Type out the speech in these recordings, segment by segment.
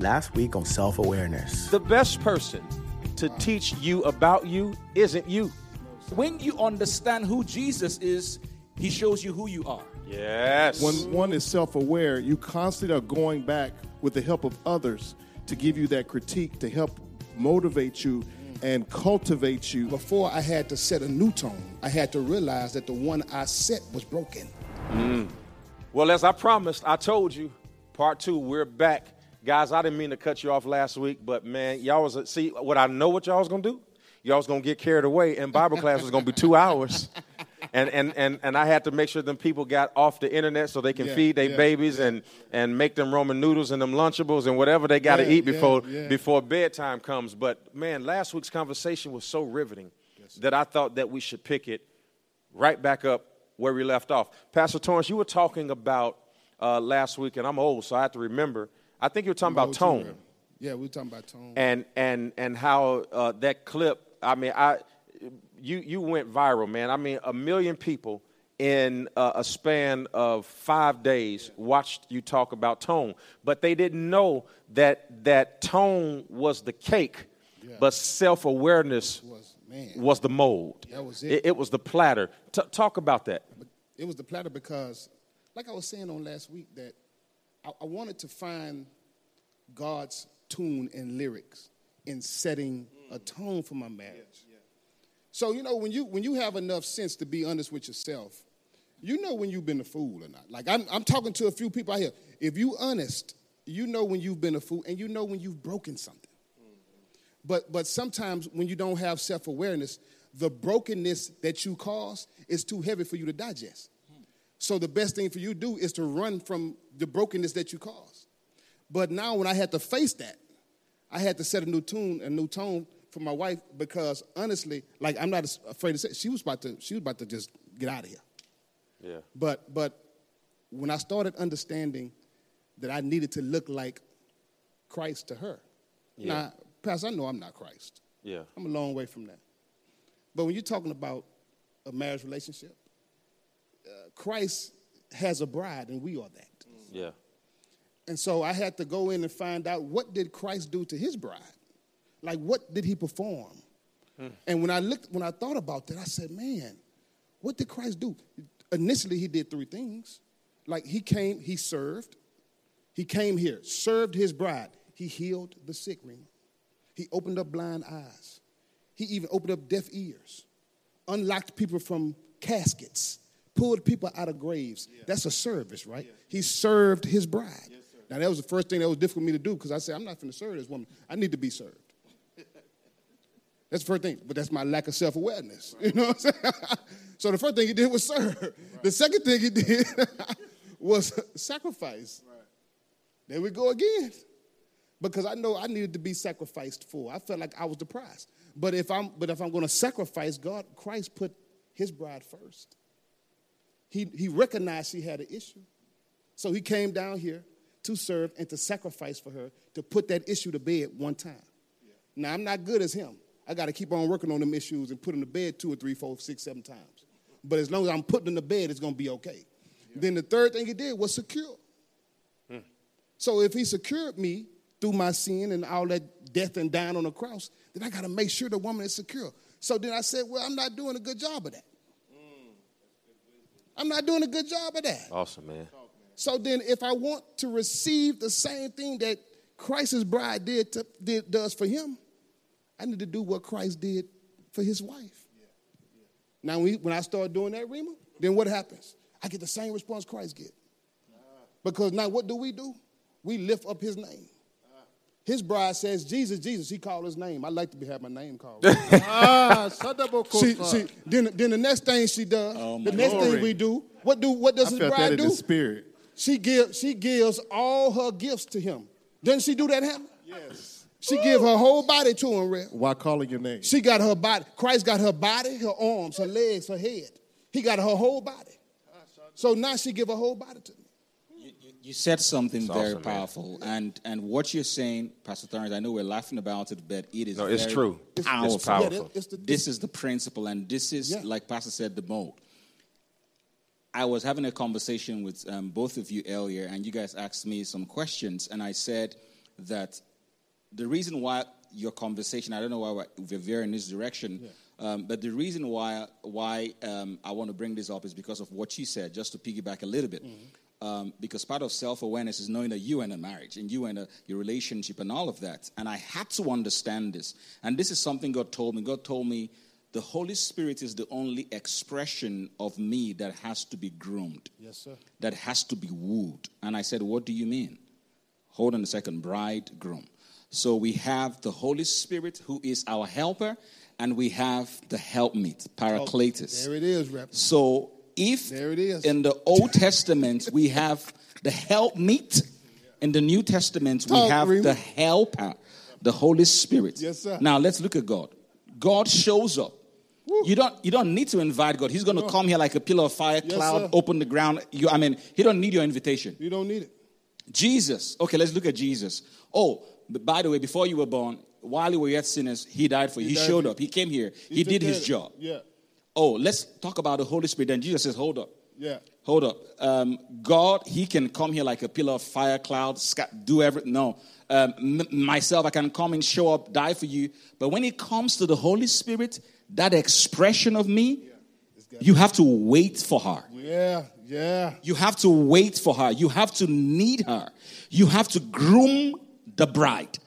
last week on self awareness. The best person to teach you about you isn't you. When you understand who Jesus is, he shows you who you are. Yes. When one is self aware, you constantly are going back with the help of others to give you that critique, to help motivate you and cultivate you. Before I had to set a new tone, I had to realize that the one I set was broken. Mm. Well, as I promised, I told you, part two, we're back. Guys, I didn't mean to cut you off last week, but man, y'all was see what I know what y'all was gonna do. Y'all was gonna get carried away, and Bible class was gonna be two hours, and and and and I had to make sure them people got off the internet so they can Yeah, feed their yeah, bays and and make them Roman noodles and them Lunchables and whatever they got to Yeah, eat yeah, before yeah. before bedtime comes. But man, last week's conversation was so riveting that I thought that we should pick it right back up where we left off. Pastor Torrance, you were talking about uh, last week, and I'm old, so I have to remember. I think you were talking about tone too, Yeah, we were talking about tone. and and and how uh, that clip. I mean, I you you went viral, man. I mean, a million people in uh, a span of five days watched you talk about tone, but they didn't know that that tone was the cake, but self awareness was man. was the mold. That was it. It, was the platter. T- talk about that. it was the platter because, like I was saying on last week, that I, I wanted to find God's tune and lyrics in setting a mm. tone for my marriage. So you know when you when you have enough sense to be honest with yourself, you know when you've been a fool or not. Like I'm I'm talking to a few people out here. If you honest, you know when you've been a fool and you know when you've broken something. Mm-hmm. But but sometimes when you don't have self-awareness, the brokenness that you cause is too heavy for you to digest. Hmm. So the best thing for you to do is to run from the brokenness that you caused. But now when I had to face that, I had to set a new tune, a new tone for my wife because honestly, like I'm not afraid to say she was about to she was about to just get out of here. Yeah. But but when I started understanding that I needed to look like Christ to her. Yeah. Now, Pastor, I know I'm not Christ. Yeah. I'm a long way from that. But when you're talking about a marriage relationship, uh, Christ has a bride, and we are that. Yeah. And so I had to go in and find out what did Christ do to his bride? Like what did he perform? Hmm. And when I looked, when I thought about that, I said, man, what did Christ do? Initially, he did three things. Like he came, he served. He came here, served his bride. He healed the sick, Rima. He opened up blind eyes. He even opened up deaf ears, unlocked people from caskets, pulled people out of graves. That's a service, right? He served his bride. Now, that was the first thing that was difficult for me to do because I said, I'm not going to serve this woman. I need to be served. That's the first thing, but that's my lack of self awareness. You know what I'm saying? so the first thing he did was serve. The second thing he did was sacrifice. There we go again. Because I know I needed to be sacrificed for. I felt like I was the prize. But if I'm but if I'm going to sacrifice, God, Christ put his bride first. He he recognized she had an issue. So he came down here to serve and to sacrifice for her, to put that issue to bed one time. Now I'm not good as him. I got to keep on working on them issues and put them to bed two or three, four, six, seven times. But as long as I'm putting them to bed, it's going to be okay. Then the third thing he did was secure. Hmm. So if he secured me through my sin and all that death and dying on the cross, then I got to make sure the woman is secure. So then I said, well, I'm not doing a good job of that. Hmm. I'm not doing a good job of that. Awesome, man. So then, if I want to receive the same thing that Christ's bride did, to, did does for him, I need to do what Christ did for his wife. Now, when, when I start doing that, Rima, then what happens? I get the same response Christ get. Because now, what do we do? We lift up his name. His bride says, Jesus, Jesus. He called his name. I like to be have my name called. Ah, she, she, then, then the next thing she does, oh, the next thing we do, what do what does I his felt that bride in do? the spirit. She gives she gives all her gifts to him. Doesn't she do that, Hammond? Yes. She give her whole body to him, Rev. While calling your name. She got her body. Christ got her body, her arms, her legs, her head. He got her whole body. So now she give her whole body to me. You said something very awesome, man. powerful, and and what you're saying, Pastor Torrance, I know we're laughing about it, but it is No, it's very true. It's- it's Powerful. powerful. Yeah, it's the- this is the principle, and this is Yeah. like Pastor said, the mold. I was having a conversation with um, both of you earlier, and you guys asked me some questions, and I said that the reason why your conversation, I don't know why we're- we're veering in this direction, um, but the reason why, why um, I want to bring this up is because of what you said, just to piggyback a little bit. Um, because part of self awareness is knowing that you in a marriage and you in a, your relationship and all of that. And I had to understand this. And this is something God told me. God told me the Holy Spirit is the only expression of me that has to be groomed, Yes, sir. that has to be wooed. And I said, What do you mean? Hold on a second, bridegroom. So we have the Holy Spirit who is our helper, and we have the helpmeet, Paracletus. There it is, Reverend. So if There it is. in the Old Testament we have the helpmeet, in the New Testament we have the helper, the Holy Spirit. Yes, sir. Now let's look at God. God shows up. You don't you don't need to invite God. He's going to come here like a pillar of fire, Yes, cloud, sir. open the ground. You, I mean, he don't need your invitation. You don't need it. Jesus. Okay, let's look at Jesus. Oh, but by the way, before you were born, while you were yet sinners, he died for you. He, died showed up. He came here. He, took did his job. Yeah. Oh, let's talk about the Holy Spirit. Then Jesus says, hold up. Yeah. Hold up. Um, God, He can come here like a pillar of fire, cloud, sky, do everything. No. Um, m- myself, I can come and show up, die for you. But when it comes to the Holy Spirit, that expression of me, you have to wait for her. Yeah. Yeah. You have to wait for her. You have to need her. You have to groom the bride.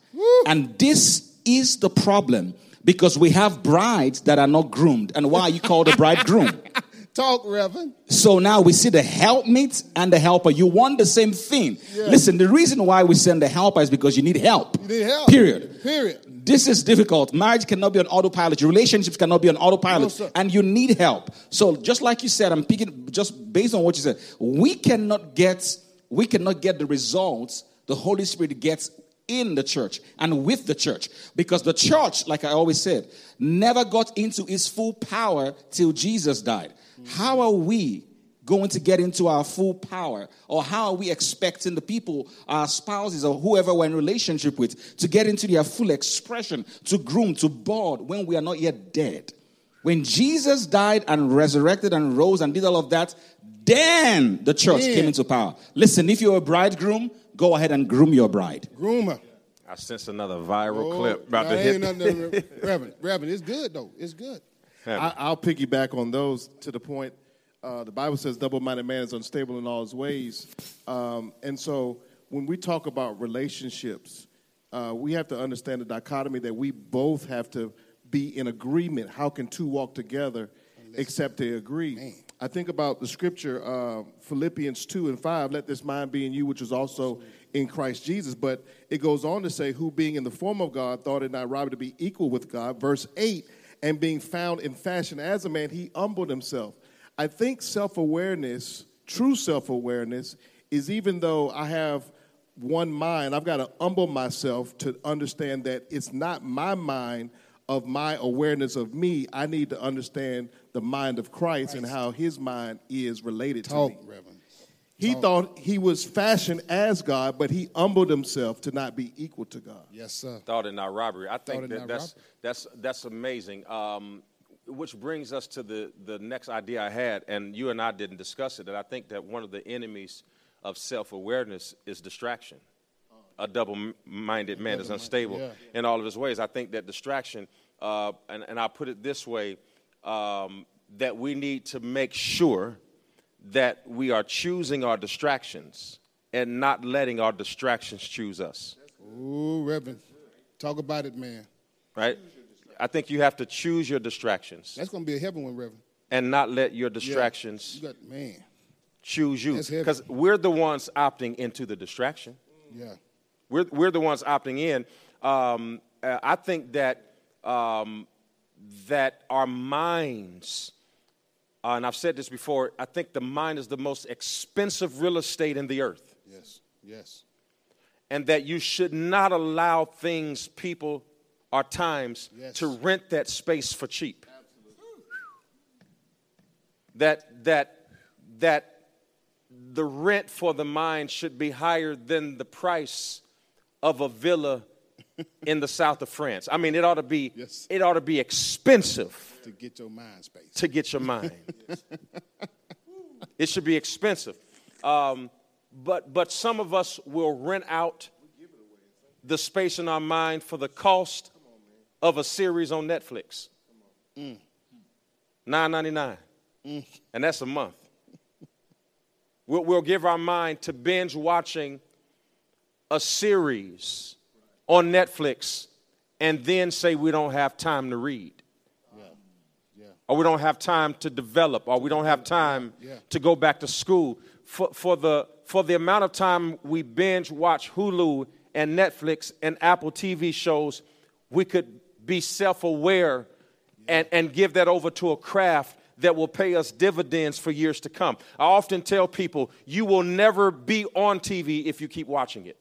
And this is the problem because we have brides that are not groomed. And why are you called a bridegroom? Talk, Reverend. So now we see the helpmate and the helper. You want the same thing. Listen, the reason why we send the helper is because you need help. You need help. Period. Period. This is difficult. Marriage cannot be on autopilot. Relationships cannot be on autopilot. No, and you need help. So just like you said, I'm picking just based on what you said. We cannot get we cannot get the results the Holy Spirit gets in the church and with the church because the church like i always said never got into its full power till jesus died how are we going to get into our full power or how are we expecting the people our spouses or whoever we're in relationship with to get into their full expression to groom to board when we are not yet dead when jesus died and resurrected and rose and did all of that then the church Yeah. came into power listen if you're a bridegroom go ahead and groom your bride Groomer. I sense another viral Oh, clip about no, to ain't hit. nothing, Reverend. Reverend, it's good though. It's good. I, I'll piggyback on those to the point. Uh, the Bible says, "Double-minded man is unstable in all his ways," um, and so when we talk about relationships, uh, we have to understand the dichotomy that we both have to be in agreement. How can two walk together except they agree? I think about the scripture, uh, Philippians 2 and 5, let this mind be in you, which is also in Christ Jesus. But it goes on to say, who being in the form of God thought it not robbery to be equal with God. Verse 8, and being found in fashion as a man, he humbled himself. I think self awareness, true self awareness, is even though I have one mind, I've got to humble myself to understand that it's not my mind of my awareness of me. I need to understand the mind of Christ and how his mind is related Talk, to me. Reverend. He thought he was fashioned as God, but he humbled himself to not be equal to God. Yes, sir. Thought it not robbery. I think that that's robbery. that's that's amazing. Um, which brings us to the the next idea I had, and you and I didn't discuss it. That I think that one of the enemies of self awareness is distraction. A double-minded man is unstable yeah. in all of his ways. I think that distraction, uh, and and I put it this way, um, that we need to make sure that we are choosing our distractions and not letting our distractions choose us. Ooh, Reverend. Talk about it, man. right? I think you have to choose your distractions That's going to be a heaven one, Reverend. and not let your Yeah. distractions You got, man. choose you. Because we're the ones opting into the distraction. Yeah. We're, we're the ones opting in. Um, uh, I think that um, that our minds, uh, and I've said this before, I think the mind is the most expensive real estate in the earth. Yes. Yes. and that you should not allow things, people, or times Yes. to rent that space for cheap. That that that the rent for the mind should be higher than the price of a villa in the south of France. I mean, it ought to be Yes. it ought to be expensive To get your mind space. to get your mind. it should be expensive. Um, but but some of us will rent out the space in our mind for the cost of a series on Netflix. Nine ninety nine, and that's a month. We'll, we'll give our mind to binge watching a series on Netflix and then say we don't have time to read. Or we don't have time to develop, or we don't have time to go back to school. For, for, the, for the amount of time we binge watch Hulu and Netflix and Apple TV shows, we could be self aware and, and give that over to a craft that will pay us dividends for years to come. I often tell people, you will never be on TV if you keep watching it.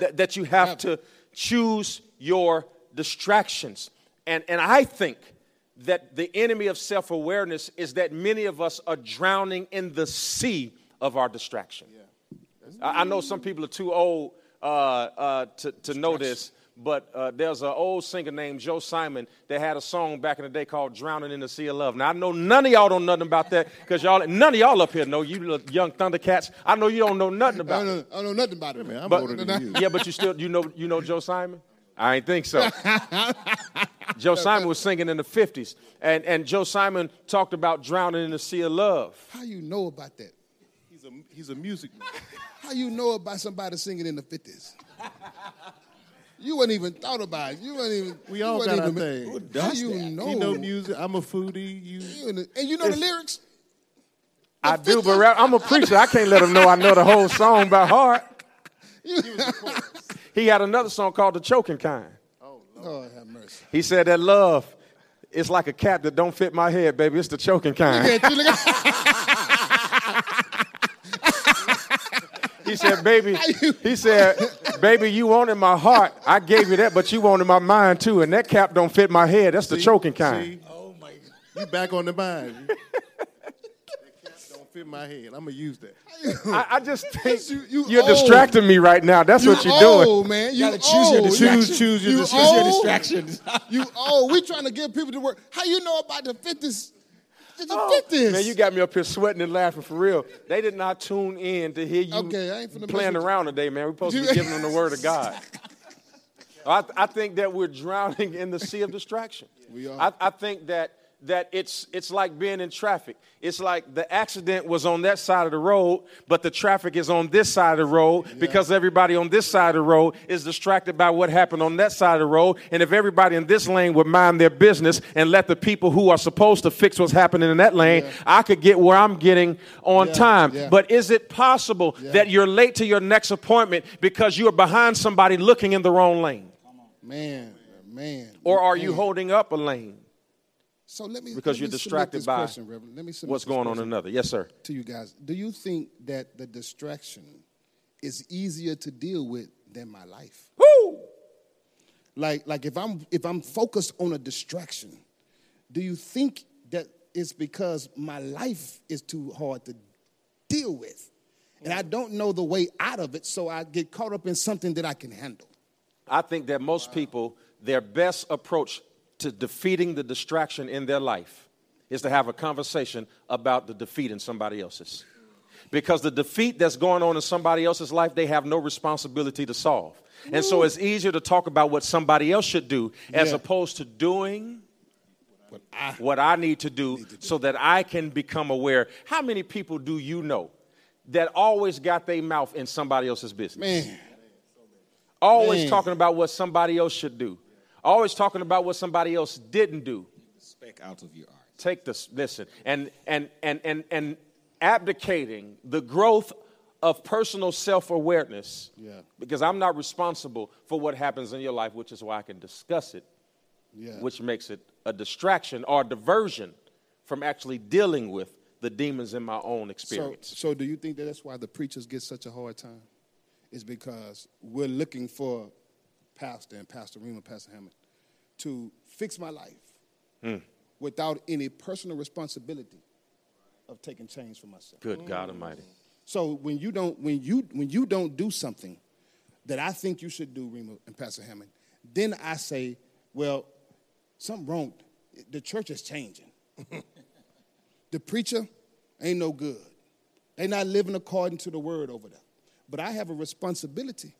That, that you have to choose your distractions. And, and I think that the enemy of self awareness is that many of us are drowning in the sea of our distraction. I, I know some people are too old uh, uh, to, to know this, but uh, there's an old singer named Joe Simon that had a song back in the day called Drowning in the Sea of Love. Now, I know none of y'all don't know nothing about that because y'all, none of y'all up here know, you young Thundercats. I know you don't know nothing about don't, it. I know nothing about it. Man, I'm But- older than you. Yeah, but you still, you know, you know Joe Simon? I ain't think so. Joe Simon was singing in the 50s, and, and Joe Simon talked about drowning in the sea of love. How you know about that? He's a, he's a music man. How you know about somebody singing in the 50s? You wasn't even thought about it. You wasn't even. We all got our even, thing. How you know? He know music. I'm a foodie. You, You in and you know the lyrics? I do, but rap, I'm a preacher. I can't let him know I know the whole song by heart. He had another song called The Choking Kind. Oh Lord have mercy. He said that love is like a cap that don't fit my head, baby. It's the choking kind. Look at you, look at- He said, baby, he said, baby, you wanted my heart. I gave you that, but you wanted my mind too. And that cap don't fit my head. That's the choking kind. See? Oh my God. You back on the mind. that cap don't fit my head. I'm gonna use that. I, I just think You- you you, are old. distracting me right now. That's what you're doing. old, man. You gotta choose your old. distraction. Choose, choose your You distraction. old. Your distractions. You oh, we trying to get people to work. How you know about the 50s? The 50s. Man, you got me up here sweating and laughing for real. They did not tune in to hear you Okay, I ain't finna playing you. around today, man. We're supposed to be giving them the word of God. I, I think that we're drowning in the sea of distraction. We are. I, I think that that it's it's like being in traffic. It's like the accident was on that side of the road, but the traffic is on this side of the road because everybody on this side of the road is distracted by what happened on that side of the road. And if everybody in this lane would mind their business and let the people who are supposed to fix what's happening in that lane, I could get where I'm getting on Yeah, time. yeah. But is it possible that you're late to your next appointment because you are behind somebody looking in the wrong lane? man, man. Or are you holding up a lane So let me because let you're me distracted by question, Reverend. Let me what's going on in another? Yes, sir. to you guys. Do you think that the distraction is easier to deal with than my life? Woo! Like, like if I'm if I'm focused on a distraction, do you think that it's because my life is too hard to deal with? And I mm. don't know the way out of it, so I get caught up in something that I can handle. I think that most people, their best approach to defeating the distraction in their life is to have a conversation about the defeat in somebody else's. Because the defeat that's going on in somebody else's life, they have no responsibility to solve. And so it's easier to talk about what somebody else should do as Yeah. opposed to doing But I what I need to do so that I can become aware. How many people do you know that always got their mouth in somebody else's business? man, Always Man. talking about what somebody else should do. Always talking about what somebody else didn't do. Speck out of your art. Take this, listen, and and and and and abdicating the growth of personal self-awareness. Yeah. Because I'm not responsible for what happens in your life, which is why I can discuss it, yeah. which makes it a distraction or a diversion from actually dealing with the demons in my own So, experience. so do you think that that's why the preachers get such a hard time? Is because we're looking for Pastor and Pastor Rima, Pastor Hammond, to fix my life hmm. without any personal responsibility of taking change for myself. Good God Almighty. So when you don't when you when you don't do something that I think you should do, Rima and Pastor Hammond, then I say, well, something wrong. The church is changing. the preacher ain't no good. They not living according to the word over there. but I have a responsibility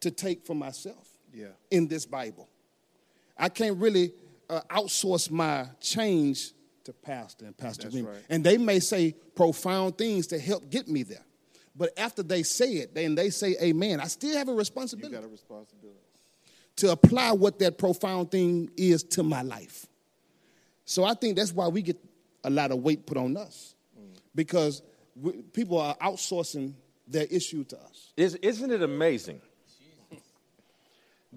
to take for myself Yeah. in this Bible. I can't really uh, outsource my change to pastor and pastor That's Remy. right. And they may say profound things to help get me there. But after they say it, then they say amen. I still have a responsibility. You responsibility got a responsibility. to apply what that profound thing is to my life. So I think that's why we get a lot of weight put on us because we, people are outsourcing their issue to us. Is, isn't it amazing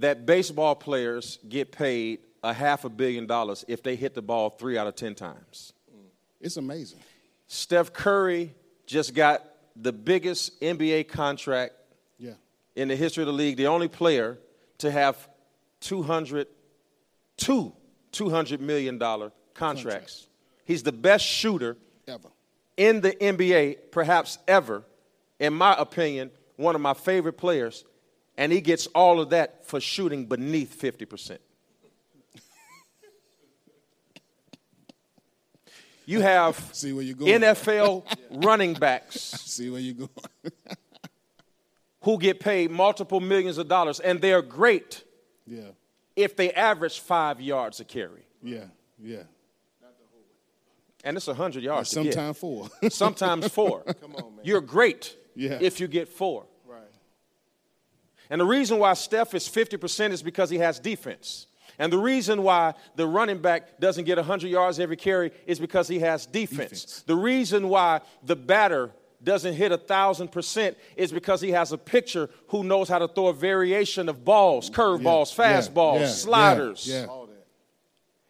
that baseball players get paid a half a billion dollars if they hit the ball three out of 10 times? Mm. It's amazing. Steph Curry just got the biggest NBA contract Yeah. in the history of the league, the only player to have 200, two $200 million contracts. He's the best shooter Ever. in the NBA, perhaps ever. In my opinion, one of my favorite players, and he gets all of that for shooting beneath 50%. You have See where you're going. NFL running backs See where you're going. who get paid multiple millions of dollars, and they're great yeah. if they average five yards a carry. Yeah. Yeah. And it's 100 yards to get. Sometime four. Sometimes four. Come on, man. You're great Yeah. if you get four. Right. And the reason why Steph is 50% is because he has defense. And the reason why the running back doesn't get 100 yards every carry is because he has defense. Defense. The reason why the batter doesn't hit a thousand percent is because he has a pitcher who knows how to throw a variation of balls, curveballs, Yeah, fastballs, yeah, sliders. Yeah. All that.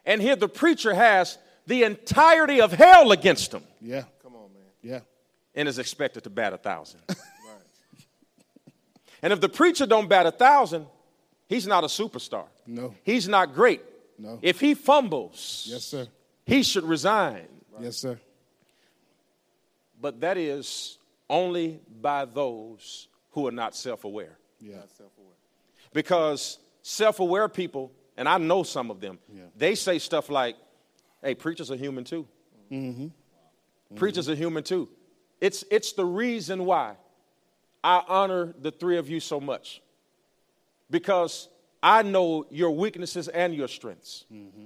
And here the preacher has the entirety of hell against him Yeah. Come on, man. Yeah. and is expected to bat a thousand. And if the preacher don't bat a thousand, he's not a superstar. No. He's not great. No. If he fumbles, Yes, sir. he should resign. Yes, sir. But that is only by those who are not self-aware. Yeah. Self-aware. Because self-aware people, and I know some of them, Yeah. they say stuff like, "Hey, preachers are human too. Mm-hmm. Preachers are human too." It's it's the reason why I honor the three of you so much. Because I know your weaknesses and your strengths. Mm-hmm.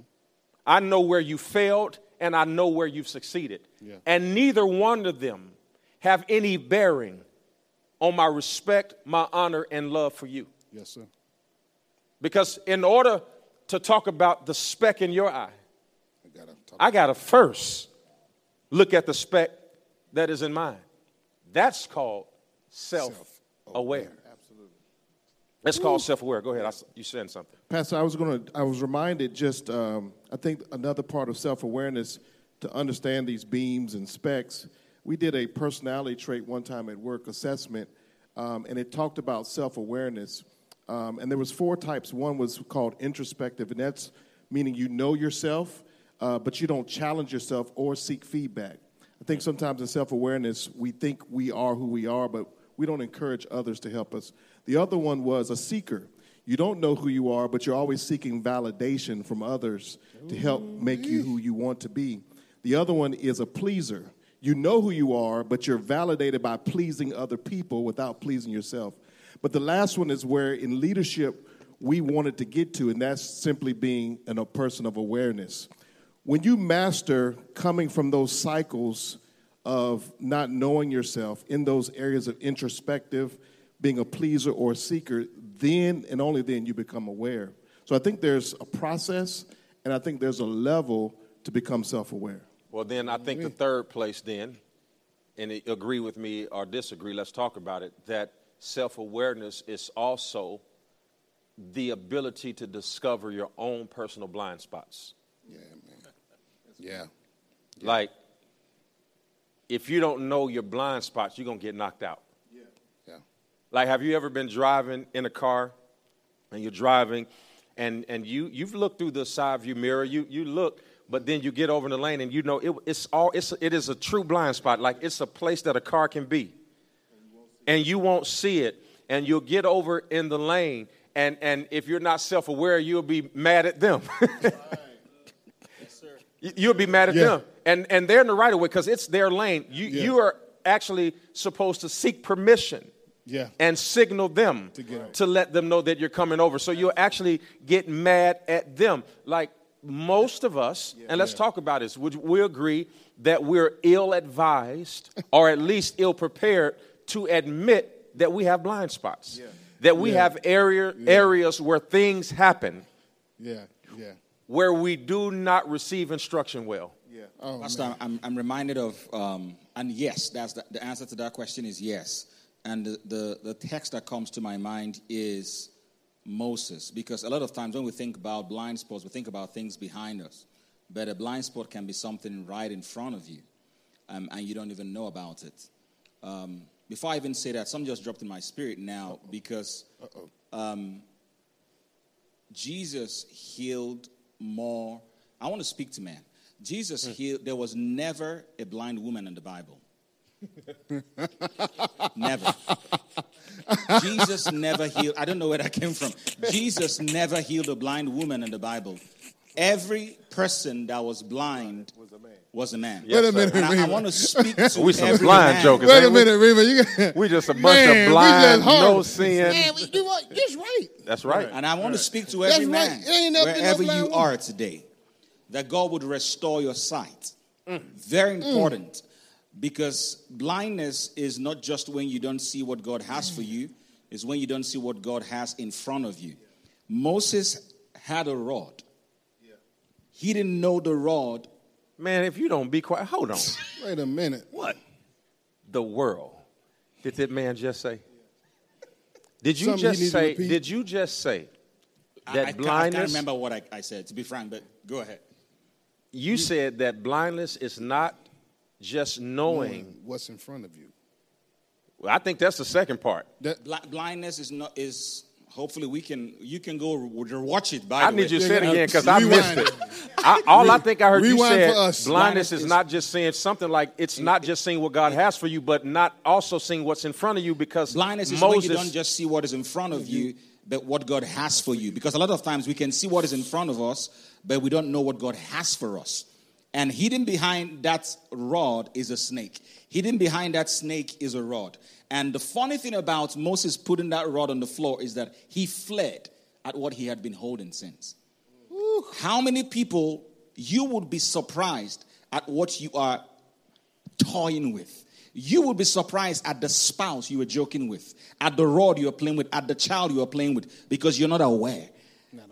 I know where you failed and I know where you've succeeded. Yeah. And neither one of them have any bearing on my respect, my honor, and love for you. Yes, sir. Because in order to talk about the speck in your eye, I gotta. I got to first look at the speck that is in mine. That's called self aware. Absolutely. That's called self aware. Go ahead. I you said something. Pastor, I was going to. I was reminded just. Um, I think another part of self awareness to understand these beams and specs. We did a personality trait one time at work assessment, um, and it talked about self awareness. Um, and there was four types. One was called introspective, and that's meaning you know yourself, uh, but you don't challenge yourself or seek feedback. I think sometimes in self awareness, we think we are who we are, but we don't encourage others to help us. The other one was a seeker. You don't know who you are, but you're always seeking validation from others to help make you who you want to be. The other one is a pleaser. You know who you are, but you're validated by pleasing other people without pleasing yourself. But the last one is where in leadership we wanted to get to, and that's simply being a person of awareness. When you master coming from those cycles of not knowing yourself in those areas of introspective, being a pleaser or a seeker, then and only then you become aware. So I think there's a process and I think there's a level to become self aware. Well, then I think the third place, then, and agree with me or disagree, let's talk about it, that self awareness is also the ability to discover your own personal blind spots. Yeah, man. Yeah. Like, if you don't know your blind spots, you're going to get knocked out. Yeah. yeah. Like, have you ever been driving in a car and you're driving and, and you, you've looked through the side view mirror, you, you look, but then you get over in the lane and you know it, it's all, it's, it is a true blind spot. Like, it's a place that a car can be. And you won't see it. And you'll get over in the lane. And, and if you're not self aware, you'll be mad at them. You- You'll be mad at Yeah. them. And, and they're in the right of way because it's their lane. You, Yeah. you are actually supposed to seek permission Yeah. and signal them To to let them know that you're coming over. So you'll actually get mad at them. Like most of us, and let's talk about this. Would we agree that we're ill advised or at least ill prepared to admit that we have blind spots? That we Yeah. have area, areas where things happen Yeah, yeah. where we do not receive instruction well. Oh, Pastor, I'm, I'm reminded of, um, and yes, that's the, the answer to that question is yes. And the, the, the text that comes to my mind is Moses, because a lot of times when we think about blind spots, we think about things behind us. But a blind spot can be something right in front of you, um, and you don't even know about it. Um, before I even say that, something just dropped in my spirit now because um, Jesus healed more. I want to speak to man. Jesus hmm. healed, there was never a blind woman in the Bible. never. Jesus never healed. I don't know where that came from. Jesus never healed a blind woman in the Bible. Every person that was blind was a man. Wait a minute, And I, I want to speak to We some every blind man. jokers. Wait a minute, Reba. You got, We just a bunch Man, of blind, no sin. Man, we, you what? You're right. That's right. And I want to speak to That's every right. man, There ain't never been no wherever blind you woman. are today, that God would restore your sight. Very mm. important. Because blindness is not just when you don't see what God has for you, it's when you don't see what God has in front of you. Moses had a rod. He didn't know the rod. Man, if you don't be quiet, hold on. Wait a minute. What? The world. Did that man just say? Did you Something just need to say? Did you just say I- that I, can't, I blindness? can't remember what I, I said, to be frank, but go ahead. You said that blindness is not just knowing. What's in front of you? Well, I think that's the second part. That, Bli- blindness is not is hopefully we can you can go re- watch it by I the need way. you to say it again because I missed it. I, all I think I heard you Rewind say for blindness Blindness is is- not just seeing something like it's not just seeing what God has for you, but not also seeing what's in front of you because Blindness is when Moses. you don't just see what is in front of mm-hmm. you, but what God has for you. Because a lot of times we can see what is in front of us, but we don't know what God has for us. And hidden behind that rod is a snake. Hidden behind that snake is a rod. And the funny thing about Moses putting that rod on the floor is that he fled at what he had been holding since. How many people you would be surprised at what you are toying with. You will be surprised at the spouse you were joking with, at the rod you are playing with, at the child you are playing with, because you're not aware.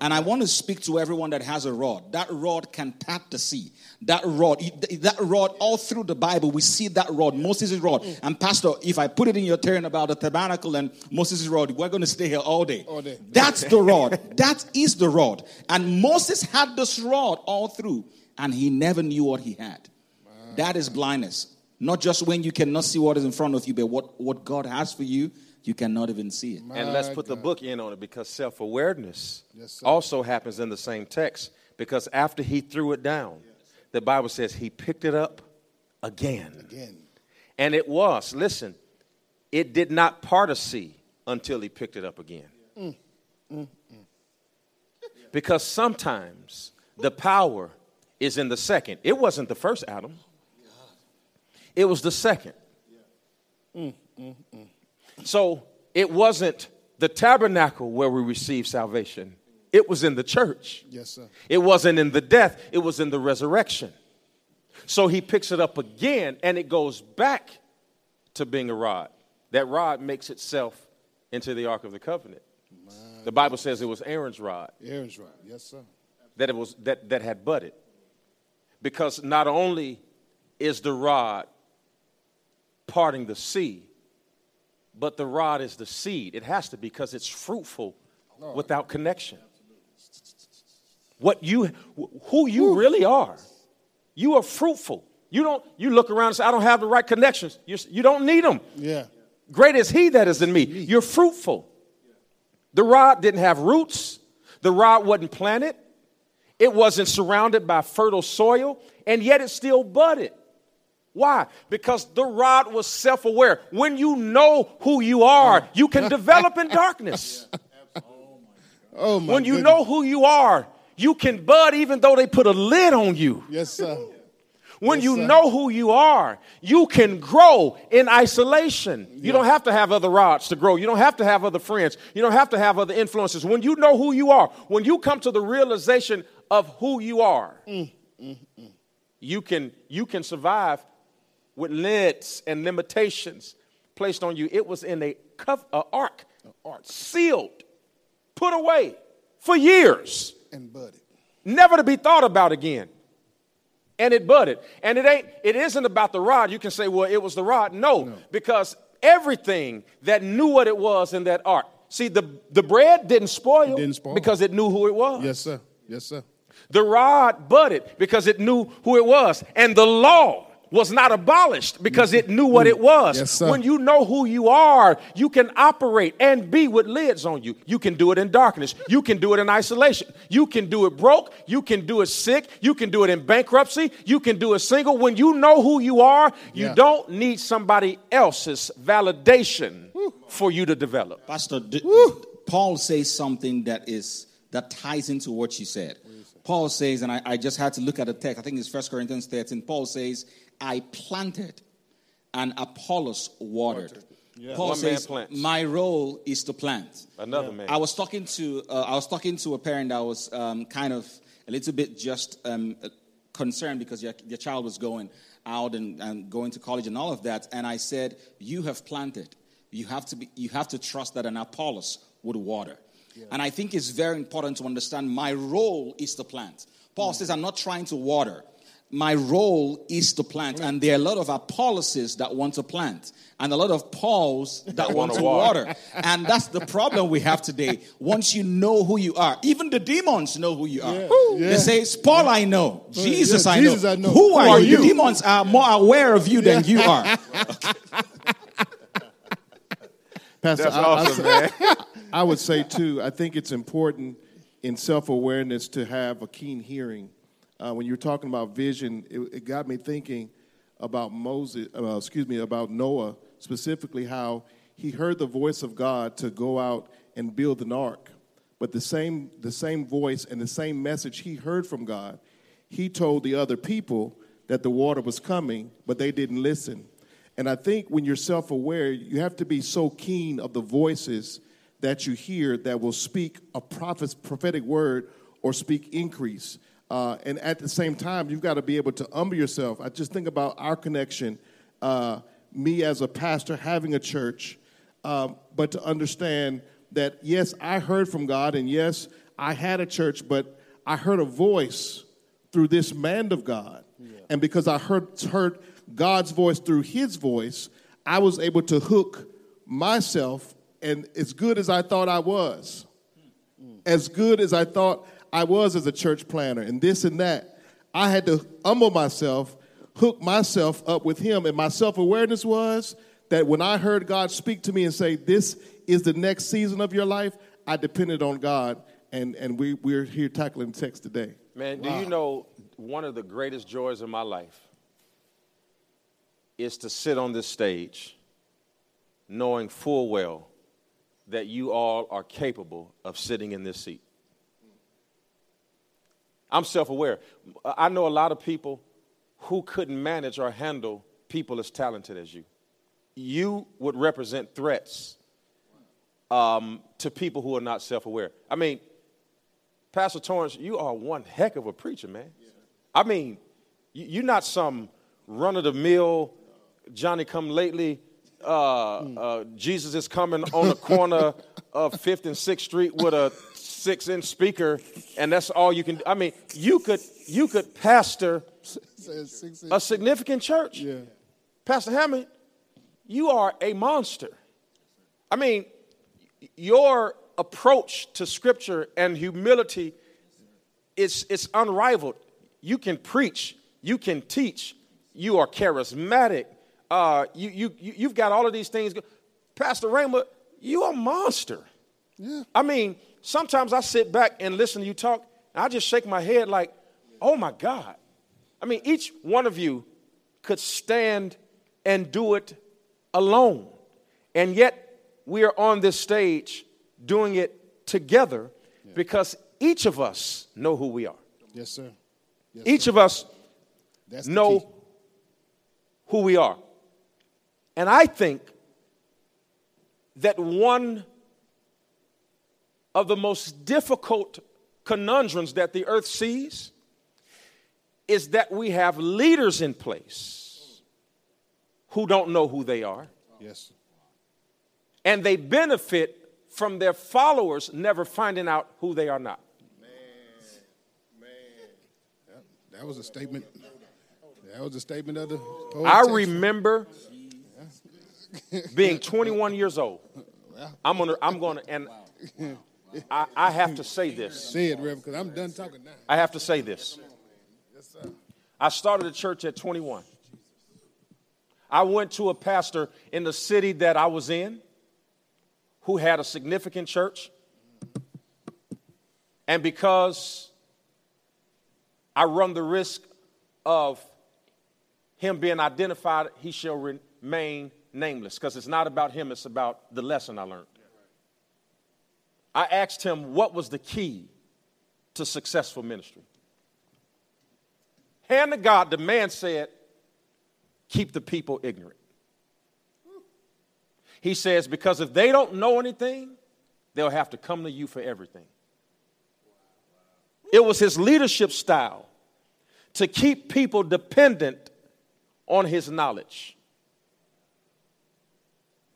And I want to speak to everyone that has a rod. That rod can part the sea. That rod, that rod, all through the Bible, we see that rod, Moses' rod. Mm. And Pastor, if I put it in your turn about the tabernacle and Moses' rod, we're going to stay here all day. All day. That's the rod. that is the rod. And Moses had this rod all through, and he never knew what he had. That is blindness. Not just when you cannot see what is in front of you, but what, what God has for you, you cannot even see it. And let's My put the book in on it because self awareness Yes, also happens in the same text. Because after he threw it down, the Bible says he picked it up again. again. And it was, listen, it did not part a sea until he picked it up again. Mm, mm, mm. Because sometimes the power is in the second. It wasn't the first Adam, it was the second. So it wasn't the tabernacle where we receive salvation, it was in the church. Yes, sir. It wasn't in the death, it was in the resurrection. So he picks it up again and it goes back to being a rod. That rod makes itself into the Ark of the Covenant. The Bible says it was Aaron's rod Aaron's right. Yes, sir. that it was that, that had budded. Because not only is the rod parting the sea, but the rod is the seed. It has to be because it's fruitful without connection. What you who you really are. You are fruitful. You don't you look around and say, I don't have the right connections. You, you don't need them. Yeah. Great is he that is in me. You're fruitful. The rod didn't have roots. The rod wasn't planted. It wasn't surrounded by fertile soil, and yet it still budded. Why? Because the rod was self aware. When you know who you are, you can develop in darkness. Oh my. When you goodness. know who you are, you can bud even though they put a lid on you. Yes, sir. When Yes, you sir. know who you are, you can grow in isolation. You don't have to have other rods to grow. You don't have to have other friends. You don't have to have other influences. When you know who you are, when you come to the realization of who you are, mm, mm, mm. you can you can survive with lids and limitations placed on you. It was in a cuff, a ark, sealed, put away for years And budded. never to be thought about again. And it budded. And it ain't, it isn't about the rod. You can say, well, it was the rod. No, because everything that knew what it was in that ark. See, the, the bread didn't spoil, it didn't spoil. because it knew who it was. Yes, sir. Yes, sir. The rod budded because it knew who it was. And the law was not abolished because it knew what it was. Yes. When you know who you are, you can operate and be with lids on you. You can do it in darkness. You can do it in isolation. You can do it broke. You can do it sick. You can do it in bankruptcy. You can do it single. When you know who you are, you Yeah. don't need somebody else's validation for you to develop. Pastor, d- Paul says something that is that ties into what you said. Paul says, and I, I just had to look at the text. I think it's 1 Corinthians 13. Paul says, "I planted, and Apollos watered." Paul One says, "My role is to plant." Another man. I was talking to uh, I was talking to a parent that was um, kind of a little bit just um, uh, concerned because your, your child was going out and, and going to college and all of that, and I said, "You have planted. You have to be. You have to trust that an Apollos would water." And I think it's very important to understand my role is to plant. Paul says, "I'm not trying to water." My role is to plant, and there are a lot of Apolloses that want to plant, and a lot of Pauls that want wanna water. water. And that's the problem we have today. Once you know who you are, even the demons know who you are. yeah. They say, "It's Paul, I know. Jesus, yeah, I, know. Jesus, I know. Who are you? The demons are more aware of you than you are. Pastor, That's I, I awesome, say- man. I would say too. I think it's important in self-awareness to have a keen hearing. Uh, when you're talking about vision, it, it got me thinking about Moses. Uh, excuse me, about Noah specifically, how he heard the voice of God to go out and build an ark. But the same, the same voice and the same message he heard from God, he told the other people that the water was coming, but they didn't listen. And I think when you're self aware, you have to be so keen of the voices that you hear that will speak a prophet's prophetic word or speak increase. Uh, and at the same time, you've got to be able to humble yourself. I just think about our connection, uh, me as a pastor having a church, um, but to understand that yes, I heard from God, and yes, I had a church, but I heard a voice through this man of God. And because I heard, heard God's voice through his voice, I was able to hook myself, and as good as I thought I was, as good as I thought I was as a church planner, and this and that, I had to humble myself, hook myself up with him. And my self awareness was that when I heard God speak to me and say, This is the next season of your life, I depended on God. And, and we, we're here tackling the text today. Man, do you know one of the greatest joys of my life is to sit on this stage knowing full well that you all are capable of sitting in this seat. I'm self aware. I know a lot of people who couldn't manage or handle people as talented as you. You would represent threats um, to people who are not self aware. I mean, Pastor Torrance, you are one heck of a preacher, man. I mean, you- you're not some run of the mill, Johnny come lately, uh, uh, Jesus is coming on the corner of 5th and 6th Street with a six inch speaker, and that's all you can do. I mean, you could, you could pastor a significant church. Yeah. Pastor Hammond, you are a monster. I mean, your approach to scripture and humility is it's unrivaled. You can preach, you can teach, you are charismatic. Uh, you, you, you, you've got all of these things. Pastor Raymer, you are a monster. Yeah. I mean, sometimes I sit back and listen to you talk, and I just shake my head like, oh my God. I mean, each one of you could stand and do it alone. And yet, we are on this stage doing it together because each of us know who we are. Yes, sir. Yes, Each of us That's know who we are. And I think that one of the most difficult conundrums that the earth sees is that we have leaders in place who don't know who they are, Yes. and they benefit from their followers never finding out who they are not. Man, man. That was a statement. That was a statement of the I text. remember being 21 years old. I'm gonna, I'm gonna, and I, I have to say this. Say it, Reverend, because I'm done talking now. I have to say this. I started a church at 21. I went to a pastor in the city that I was in who had a significant church. And because I run the risk of him being identified, he shall remain nameless because it's not about him, it's about the lesson I learned. I asked him what was the key to successful ministry. Hand to God, the man said, keep the people ignorant. He says, because if they don't know anything, they'll have to come to you for everything. It was his leadership style to keep people dependent on his knowledge.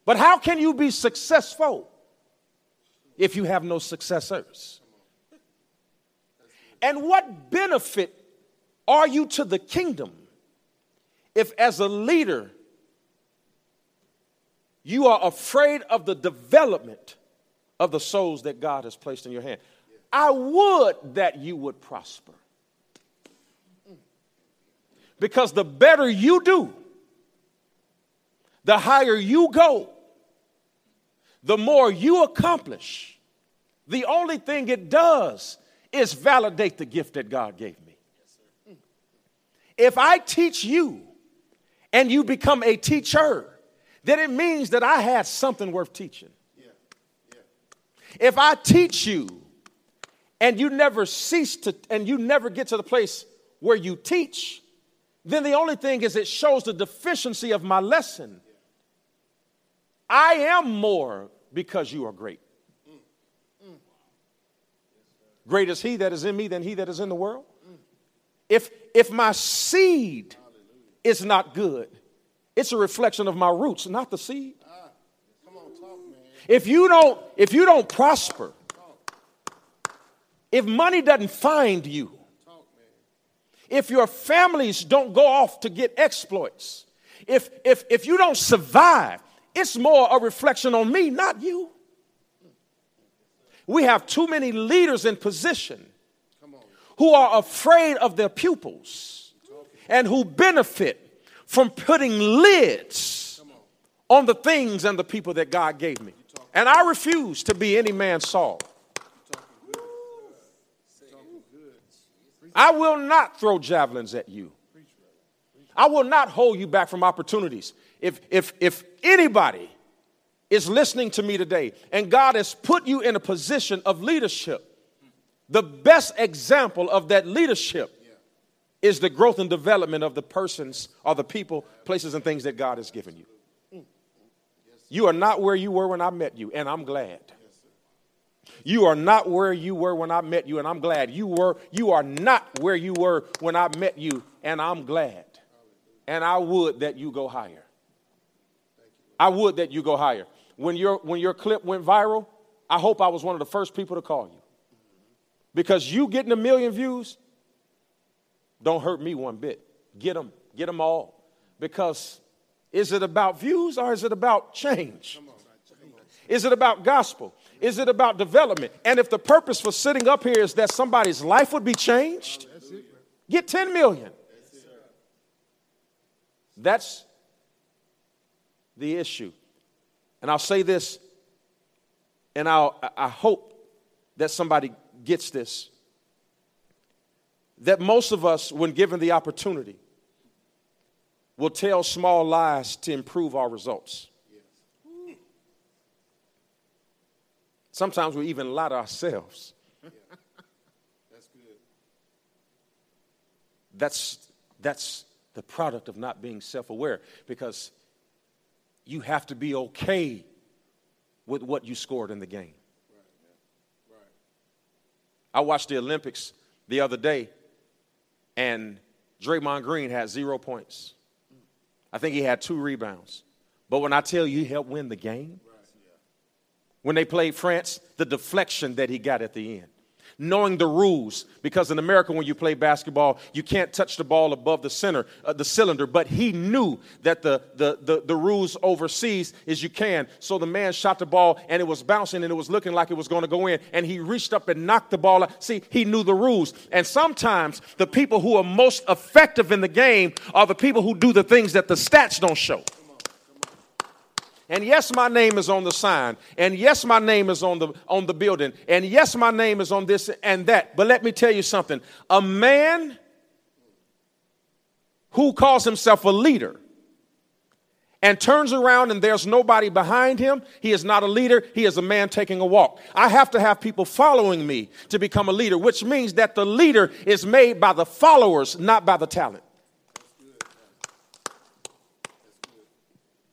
But how can you be successful if you have no successors? And what benefit are you to the kingdom if, as a leader, you are afraid of the development of the souls that God has placed in your hand? I would that you would prosper. Because the better you do, the higher you go, the more you accomplish. The only thing it does is validate the gift that God gave me. If I teach you and you become a teacher, then it means that I had something worth teaching. If I teach you and you never cease to, and you never get to the place where you teach, then the only thing is it shows the deficiency of my lesson. I am more because you are great. Great is he that is in me than he that is in the world. If, if my seed is not good, it's a reflection of my roots, not the seed. If you don't, if you don't prosper, if money doesn't find you, if your families don't go off to get exploits, if, if, if you don't survive, it's more a reflection on me, not you. We have too many leaders in position who are afraid of their pupils and who benefit from putting lids on the things and the people that God gave me. And I refuse to be any man's Saul. I will not throw javelins at you. I will not hold you back from opportunities. If, if, if anybody is listening to me today and God has put you in a position of leadership, the best example of that leadership is the growth and development of the persons or the people, places, and things that God has given you. You are not where you were when I met you, and I'm glad. You are not where you were when I met you, and I'm glad. You were, you are not where you were when I met you, and I'm glad. And I would that you go higher. I would that you go higher. When your when your clip went viral, I hope I was one of the first people to call you. Because you getting a million views don't hurt me one bit. Get them, get them all. Because is it about views or is it about change? Is it about gospel? Is it about development? And if the purpose for sitting up here is that somebody's life would be changed, get 10 million. That's the issue. And I'll say this, and I'll, I hope that somebody gets this. That most of us, when given the opportunity, will tell small lies to improve our results. Sometimes we even lie to ourselves. That's, that's, the product of not being self aware because you have to be okay with what you scored in the game. I watched the Olympics the other day, and Draymond Green had zero points. I think he had two rebounds. But when I tell you he helped win the game, when they played France, the deflection that he got at the end knowing the rules because in america when you play basketball you can't touch the ball above the center uh, the cylinder but he knew that the, the, the, the rules overseas is you can. So the man shot the ball and it was bouncing and it was looking like it was going to go in and he reached up and knocked the ball out. See he knew the rules. And sometimes the people who are most effective in the game are the people who do the things that the stats don't show and yes, my name is on the sign. And yes, my name is on the, on the building. And yes, my name is on this and that. But let me tell you something a man who calls himself a leader and turns around and there's nobody behind him, he is not a leader, he is a man taking a walk. I have to have people following me to become a leader, which means that the leader is made by the followers, not by the talent.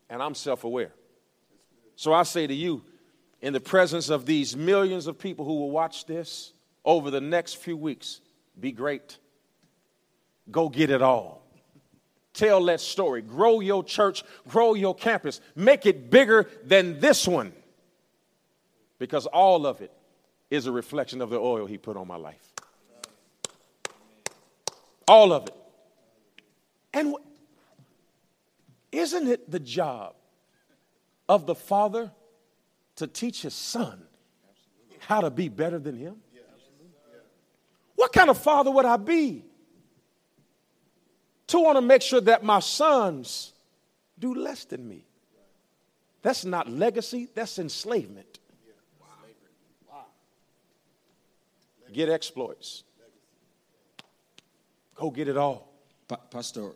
And I'm self aware. So I say to you, in the presence of these millions of people who will watch this over the next few weeks, be great. Go get it all. Tell that story. Grow your church, grow your campus. Make it bigger than this one. Because all of it is a reflection of the oil he put on my life. All of it. And isn't it the job of the Father to teach his son how to be better than him? What kind of father would I be to want to make sure that my sons do less than me? That's not legacy, that's enslavement. Get exploits. Go get it all. Pa- Pastor,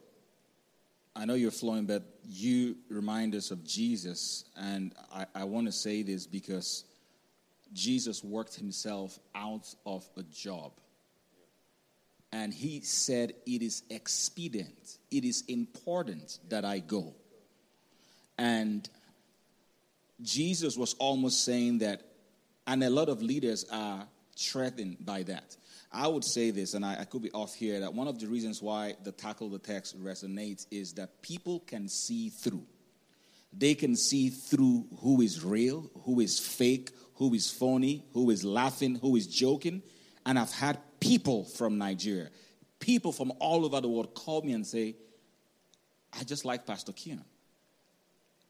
I know you're flowing, but you remind us of Jesus. And I, I want to say this because Jesus worked himself out of a job. And he said, It is expedient, it is important that I go. And Jesus was almost saying that, and a lot of leaders are threatened by that. I would say this, and I, I, could be off here, that one of the reasons why the tackle the text resonates is that people can see through. They can see through who is real, who is fake, who is phony, who is laughing, who is joking. And I've had people from Nigeria, people from all over the world call me and say, I just like Pastor Keion.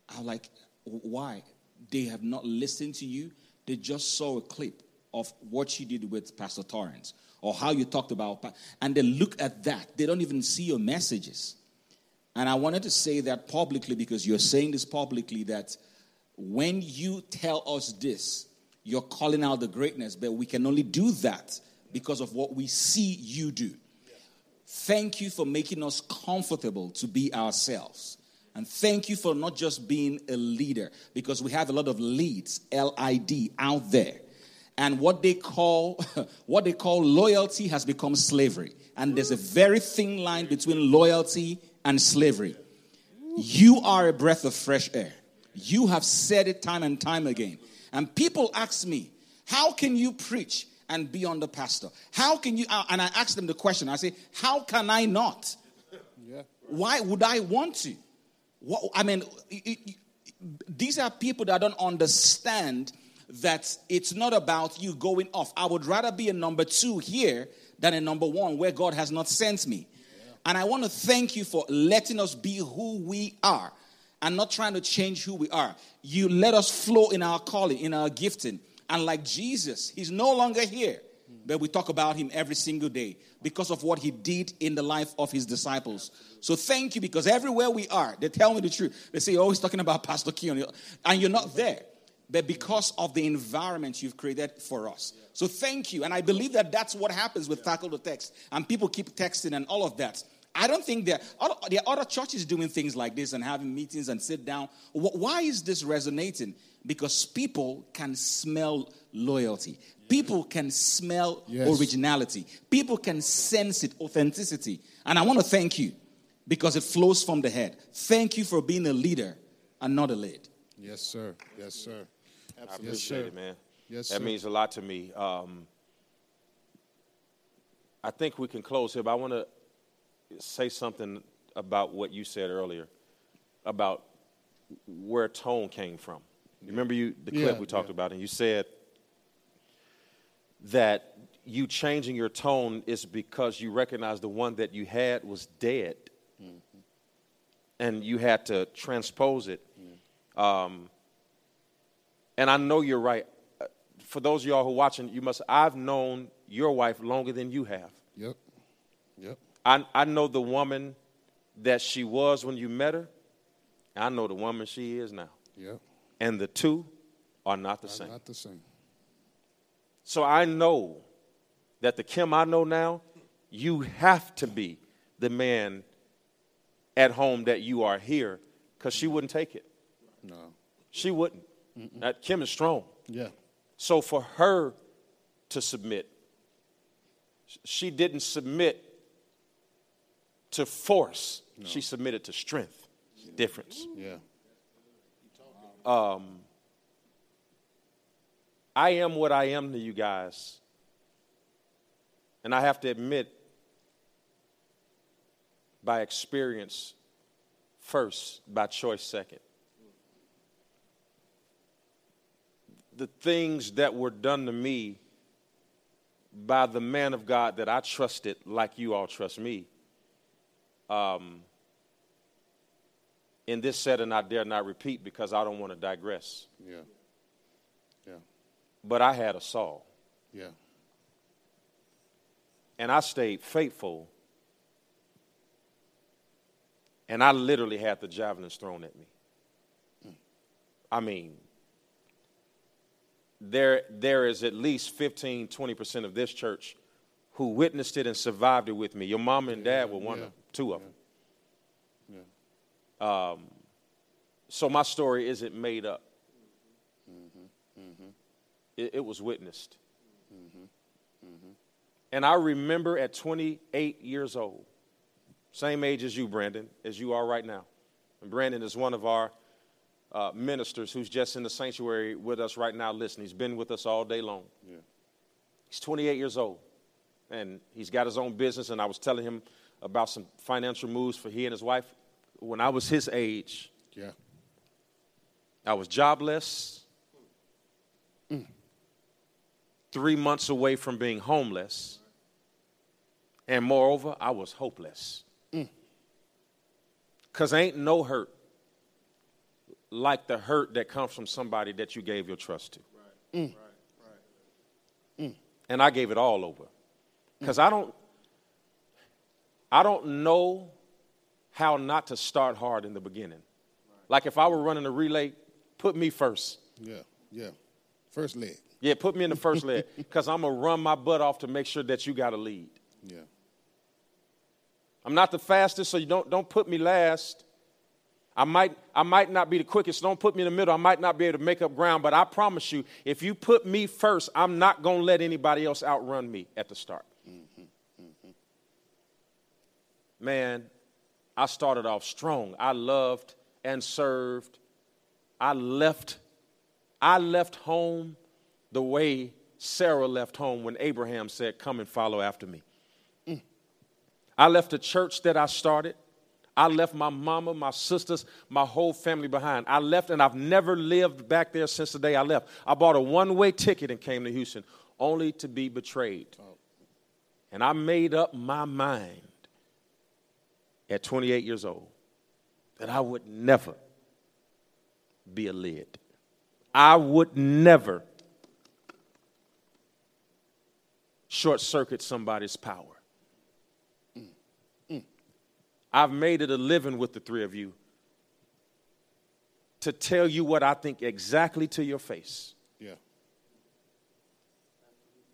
I'm like, why? They have not listened to you. They just saw a clip of what you did with Pastor Torrance or how you talked about, and they look at that. They don't even see your messages. And I wanted to say that publicly because you're saying this publicly that when you tell us this, you're calling out the greatness, but we can only do that because of what we see you do. Thank you for making us comfortable to be ourselves. And thank you for not just being a leader, because we have a lot of leads, L I D, out there and what they call what they call loyalty has become slavery. And there's a very thin line between loyalty and slavery. You are a breath of fresh air. You have said it time and time again. And people ask me how can you preach and be on the pastor? How can you uh, and i ask them the question. I say how can i not? Yeah. why would i want to? What, i mean it, it, these are people that don't understand that it's not about you going off. I would rather be a number two here than a number one where God has not sent me. And I want to thank you for letting us be who we are and not trying to change who we are. You let us flow in our calling, in our gifting. And like Jesus, he's no longer here, but we talk about him every single day because of what he did in the life of his disciples. So thank you because everywhere we are, they tell me the truth. They say, oh, you're always talking about Pastor Keion, and you're not there but because of the environment you've created for us. So thank you. And I believe that that's what happens with Tackle the Text. And people keep texting and all of that. I don't think there are, there are other churches doing things like this and having meetings and sit down. Why is this resonating? Because people can smell loyalty. People can smell yes. originality. People can sense it, authenticity. And I want to thank you because it flows from the head. Thank you for being a leader and not a lead. Yes, sir. Yes, sir. I appreciate sir. it, man. Yes, that sir. means a lot to me. Um, I think we can close here, but I want to say something about what you said earlier about where tone came from. You remember you the clip Yeah, we talked yeah. about, and you said that you changing your tone is because you recognize the one that you had was dead, Mm-hmm. and you had to transpose it. Um, and I know you're right. Uh, For those of y'all who are watching, you must. I've known your wife longer than you have. Yep. Yep. I, I know the woman that she was when you met her. I know the woman she is now. Yep. And the two are not the same. Not the same. So I know that the Kim I know now, you have to be the man at home that you are here because she wouldn't take it. No. She wouldn't. That Kim is strong. Yeah. So for her to submit, she didn't submit to force. She submitted to strength. Difference. Yeah. Um, I am what I am to you guys. And I have to admit, by experience first, by choice second. The things that were done to me by the man of God that I trusted, like you all trust me, um, in this setting I dare not repeat because I don't want to digress. Yeah. Yeah. But I had a Saul. Yeah. and I stayed faithful. And I literally had the javelins thrown at me. I mean, there, there is at least 15, 20% of this church who witnessed it and survived it with me. Your mom and dad were one yeah, of two of them. Yeah. Um, so my story isn't made up. It, it was witnessed. Mm-hmm. And I remember at 28 years old, same age as you, Brandon, as you are right now. And Brandon is one of our uh, ministers who's just in the sanctuary with us right now listening. He's been with us all day long. Yeah. He's 28 years old, and he's got his own business. And I was telling him about some financial moves for he and his wife. When I was his age, Yeah. I was jobless, three months away from being homeless, and moreover, I was hopeless. Because ain't no hurt like the hurt that comes from somebody that you gave your trust to. Mm. And I gave it all over. Mm. Because I don't, I don't know how not to start hard in the beginning. Like if I were running a relay, put me first. Yeah. Yeah. First leg. Yeah, put me in the first leg because I'm to run my butt off to make sure that you got a lead. Yeah. I'm not the fastest, so you don't, don't put me last. I might, I might not be the quickest. Don't put me in the middle. I might not be able to make up ground, but I promise you, if you put me first, I'm not going to let anybody else outrun me at the start. Man, I started off strong. I loved and served. I left, I left home the way Sarah left home when Abraham said, Come and follow after me. I left the church that I started. I left my mama, my sisters, my whole family behind. I left and I've never lived back there since the day I left. I bought a one way ticket and came to Houston only to be betrayed. And I made up my mind at 28 years old that I would never be a lid. I would never short circuit somebody's power. I've made it a living with the three of you to tell you what I think exactly to your face Yeah.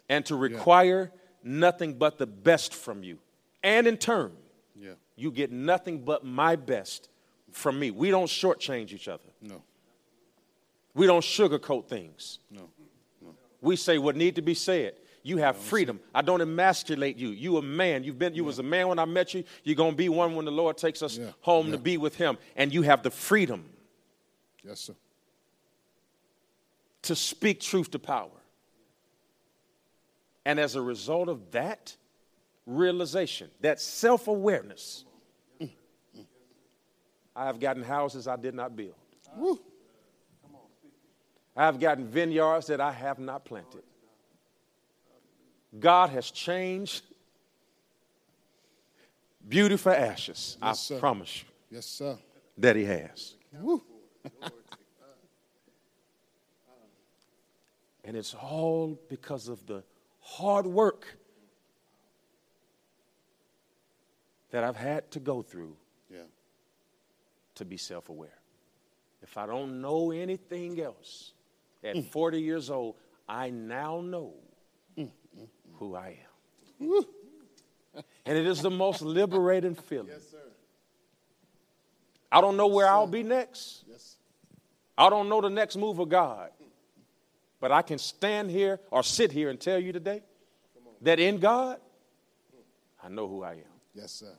and to require nothing but the best from you. And in turn, Yeah. you get nothing but my best from me. We don't shortchange each other. No. We don't sugarcoat things. No. We say what need to be said. You have freedom. I don't emasculate you. You a man. You've been. You was a man when I met you. You're gonna be one when the Lord takes us Yeah. home Yeah. to be with Him, and you have the freedom Yes, sir. to speak truth to power. And as a result of that realization, that self awareness, I have gotten houses I did not build. Woo. I have gotten vineyards that I have not planted. God has changed beauty for ashes. Yes, I sir. promise you Yes, sir. that He has. And it's all because of the hard work that I've had to go through Yeah. to be self aware. If I don't know anything else, at mm. 40 years old, I now know who I am. And it is the most liberating feeling. Yes, sir. I don't know where I'll be next. Yes. I don't know the next move of God. But I can stand here or sit here and tell you today that in God, I know who I am. Yes, sir.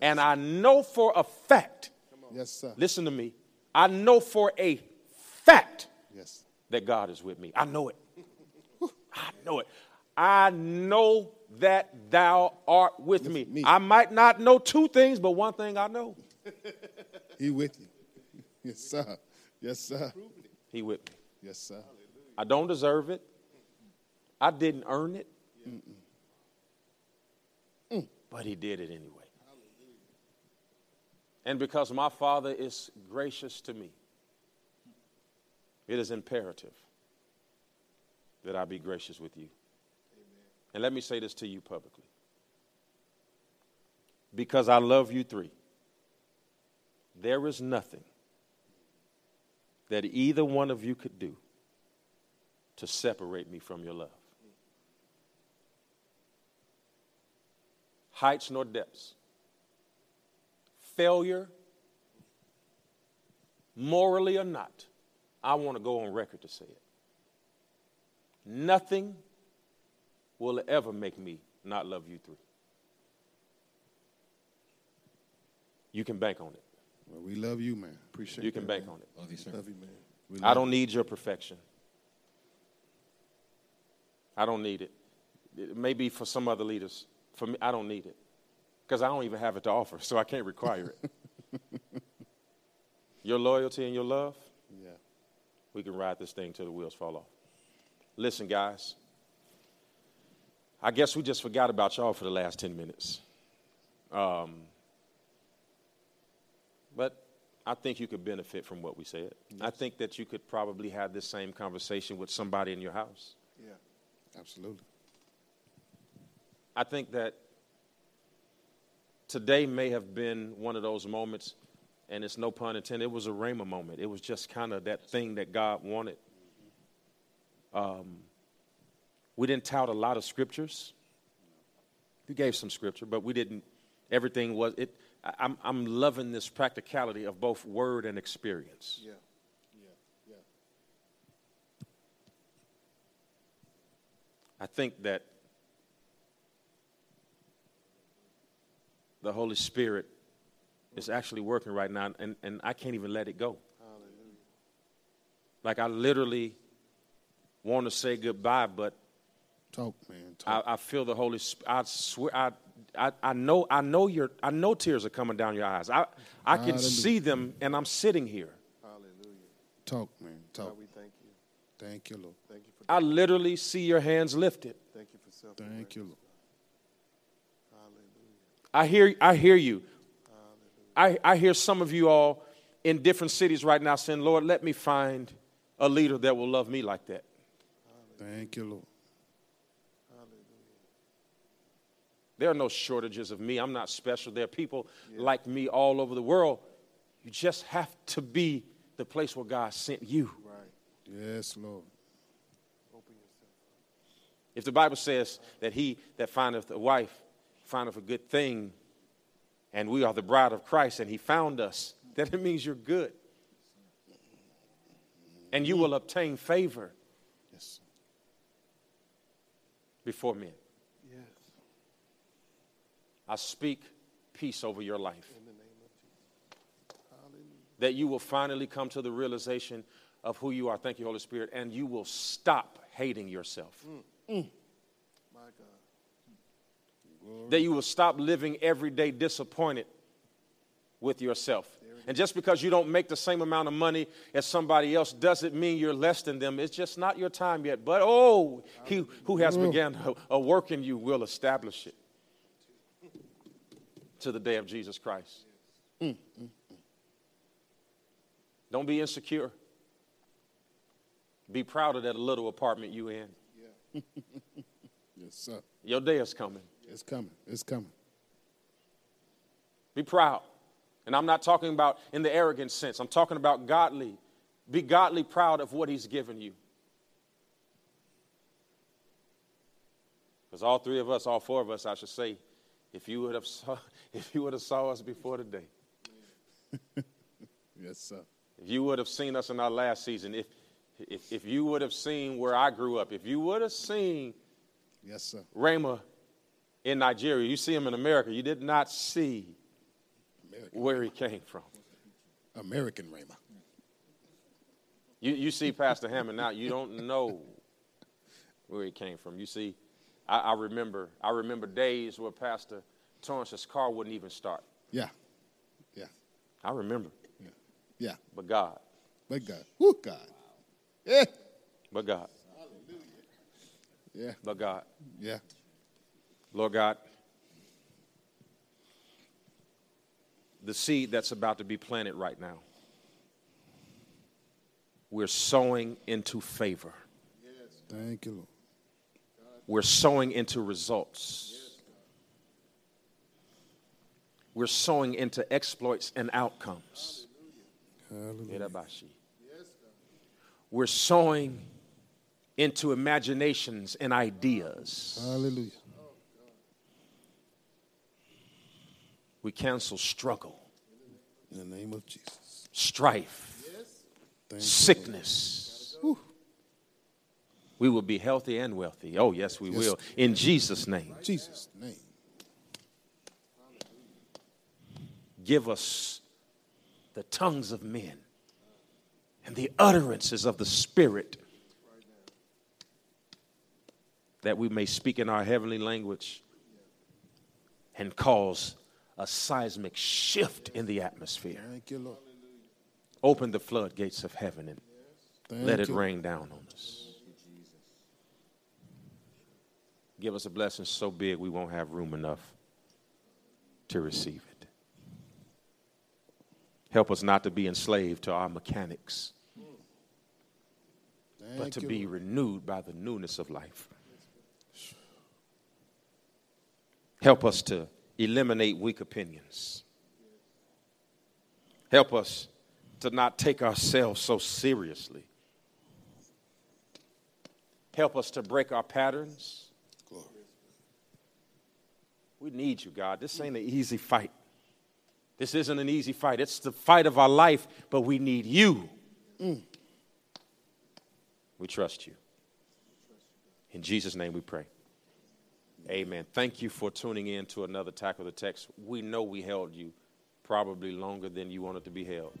And I know for a fact, Yes, sir. listen to me, I know for a fact Yes. that God is with me. I know it. I know it. I know that thou art with me. me. I might not know two things, but one thing I know. He with you. Yes, sir. Yes, sir. He with me. Yes, sir. I don't deserve it. I didn't earn it. Mm. But he did it anyway. And because my father is gracious to me, it is imperative that I be gracious with you. And let me say this to you publicly. Because I love you three, there is nothing that either one of you could do to separate me from your love. Heights nor depths. Failure, morally or not, I want to go on record to say it. Nothing will ever make me not love you three. You can bank on it. Well, we love you, man. Appreciate You can that, bank man. on it. Love you, sir. Love you, man. We I don't need your perfection. I don't need it. It may be for some other leaders. For me, I don't need it. Because I don't even have it to offer, so I can't require it. your loyalty and your love. Yeah. we can ride this thing till the wheels fall off. Listen, guys. I guess we just forgot about y'all for the last 10 minutes. Um, but I think you could benefit from what we said. I think that you could probably have this same conversation with somebody in your house. Yeah. Absolutely. I think that today may have been one of those moments, and it's no pun intended, it was a Rhema moment. It was just kind of that thing that God wanted. Um, we didn't tout a lot of scriptures. We gave some scripture, but we didn't, everything was, it. I'm, I'm loving this practicality of both word and experience. Yeah. Yeah. Yeah. I think that the Holy Spirit is actually working right now, and, and I can't even let it go. Hallelujah. Like, I literally want to say goodbye, but Talk, man. Talk. I, I feel the Holy Spirit. I swear, I, I, I know, I know your, I know tears are coming down your eyes. I, I can Hallelujah. see them, and I'm sitting here. Hallelujah. Talk, man. Talk. we thank you. Thank you, Lord. Thank you for I literally see your hands lifted. thank you for self. Thank you, Lord. Hallelujah. I hear, I hear you. I, I hear some of you all in different cities right now saying, Lord, let me find a leader that will love me like that. Thank you, Lord. There are no shortages of me. I'm not special. There are people like me all over the world. You just have to be the place where God sent you. Right. Yes, Lord. If the Bible says that he that findeth a wife findeth a good thing, and we are the bride of Christ, and he found us, then it means you're good. And you will obtain favor Yes. before men. I speak peace over your life. That you will finally come to the realization of who you are. Thank you, Holy Spirit. And you will stop hating yourself. Mm. That you will stop living every day disappointed with yourself. And just because you don't make the same amount of money as somebody else doesn't mean you're less than them. It's just not your time yet. But oh, he who has mm. begun a, a work in you will establish it to the day of Jesus Christ. Mm, mm, mm. Don't be insecure. Be proud of that little apartment you in. Yes, sir. Your day is coming. It's coming. It's coming. Be proud. And I'm not talking about in the arrogant sense. I'm talking about godly. Be godly proud of what he's given you. Because all three of us, all four of us, I should say, if you would have saw, if you would have saw us before today, Yes, sir. if you would have seen us in our last season, if if, if you would have seen where I grew up, if you would have seen Yes, sir. Rama in Nigeria, you see him in America, you did not see American, where he came from. American Rama. You, you see Pastor Hammond now, you don't know where he came from. You see, I, I remember I remember days where Pastor Torrance's car wouldn't even start. Yeah. Yeah. I remember. Yeah. Yeah. But God, But God. Woo, God. Yeah. but God, Yeah. but God. Yeah. Lord God, the seed that's about to be planted right now, we're sowing into favor. Yes. Thank you, Lord. We're sowing into results. We're sowing into exploits and outcomes. Hallelujah. We're sowing into imaginations and ideas. Hallelujah. We cancel struggle, In the name of Jesus. strife, Thank sickness. We will be healthy and wealthy. Oh, yes, we Yes. will. In Jesus' name. Jesus' name. Give us the tongues of men and the utterances of the Spirit that we may speak in our heavenly language and cause a seismic shift in the atmosphere. Thank you, Lord. Open the floodgates of heaven and Thank let it you. rain down on us. Give us a blessing so big we won't have room enough to receive it. Help us not to be enslaved to our mechanics, but to you, be renewed by the newness of life. Help us to eliminate weak opinions. Help us to not take ourselves so seriously. Help us to break our patterns. Glory. We need you, God. This ain't an easy fight. This isn't an easy fight. It's the fight of our life, but we need you. We trust you. In Jesus' name we pray. Amen. Thank you for tuning in to another Tackle the Text. We know we held you probably longer than you wanted to be held.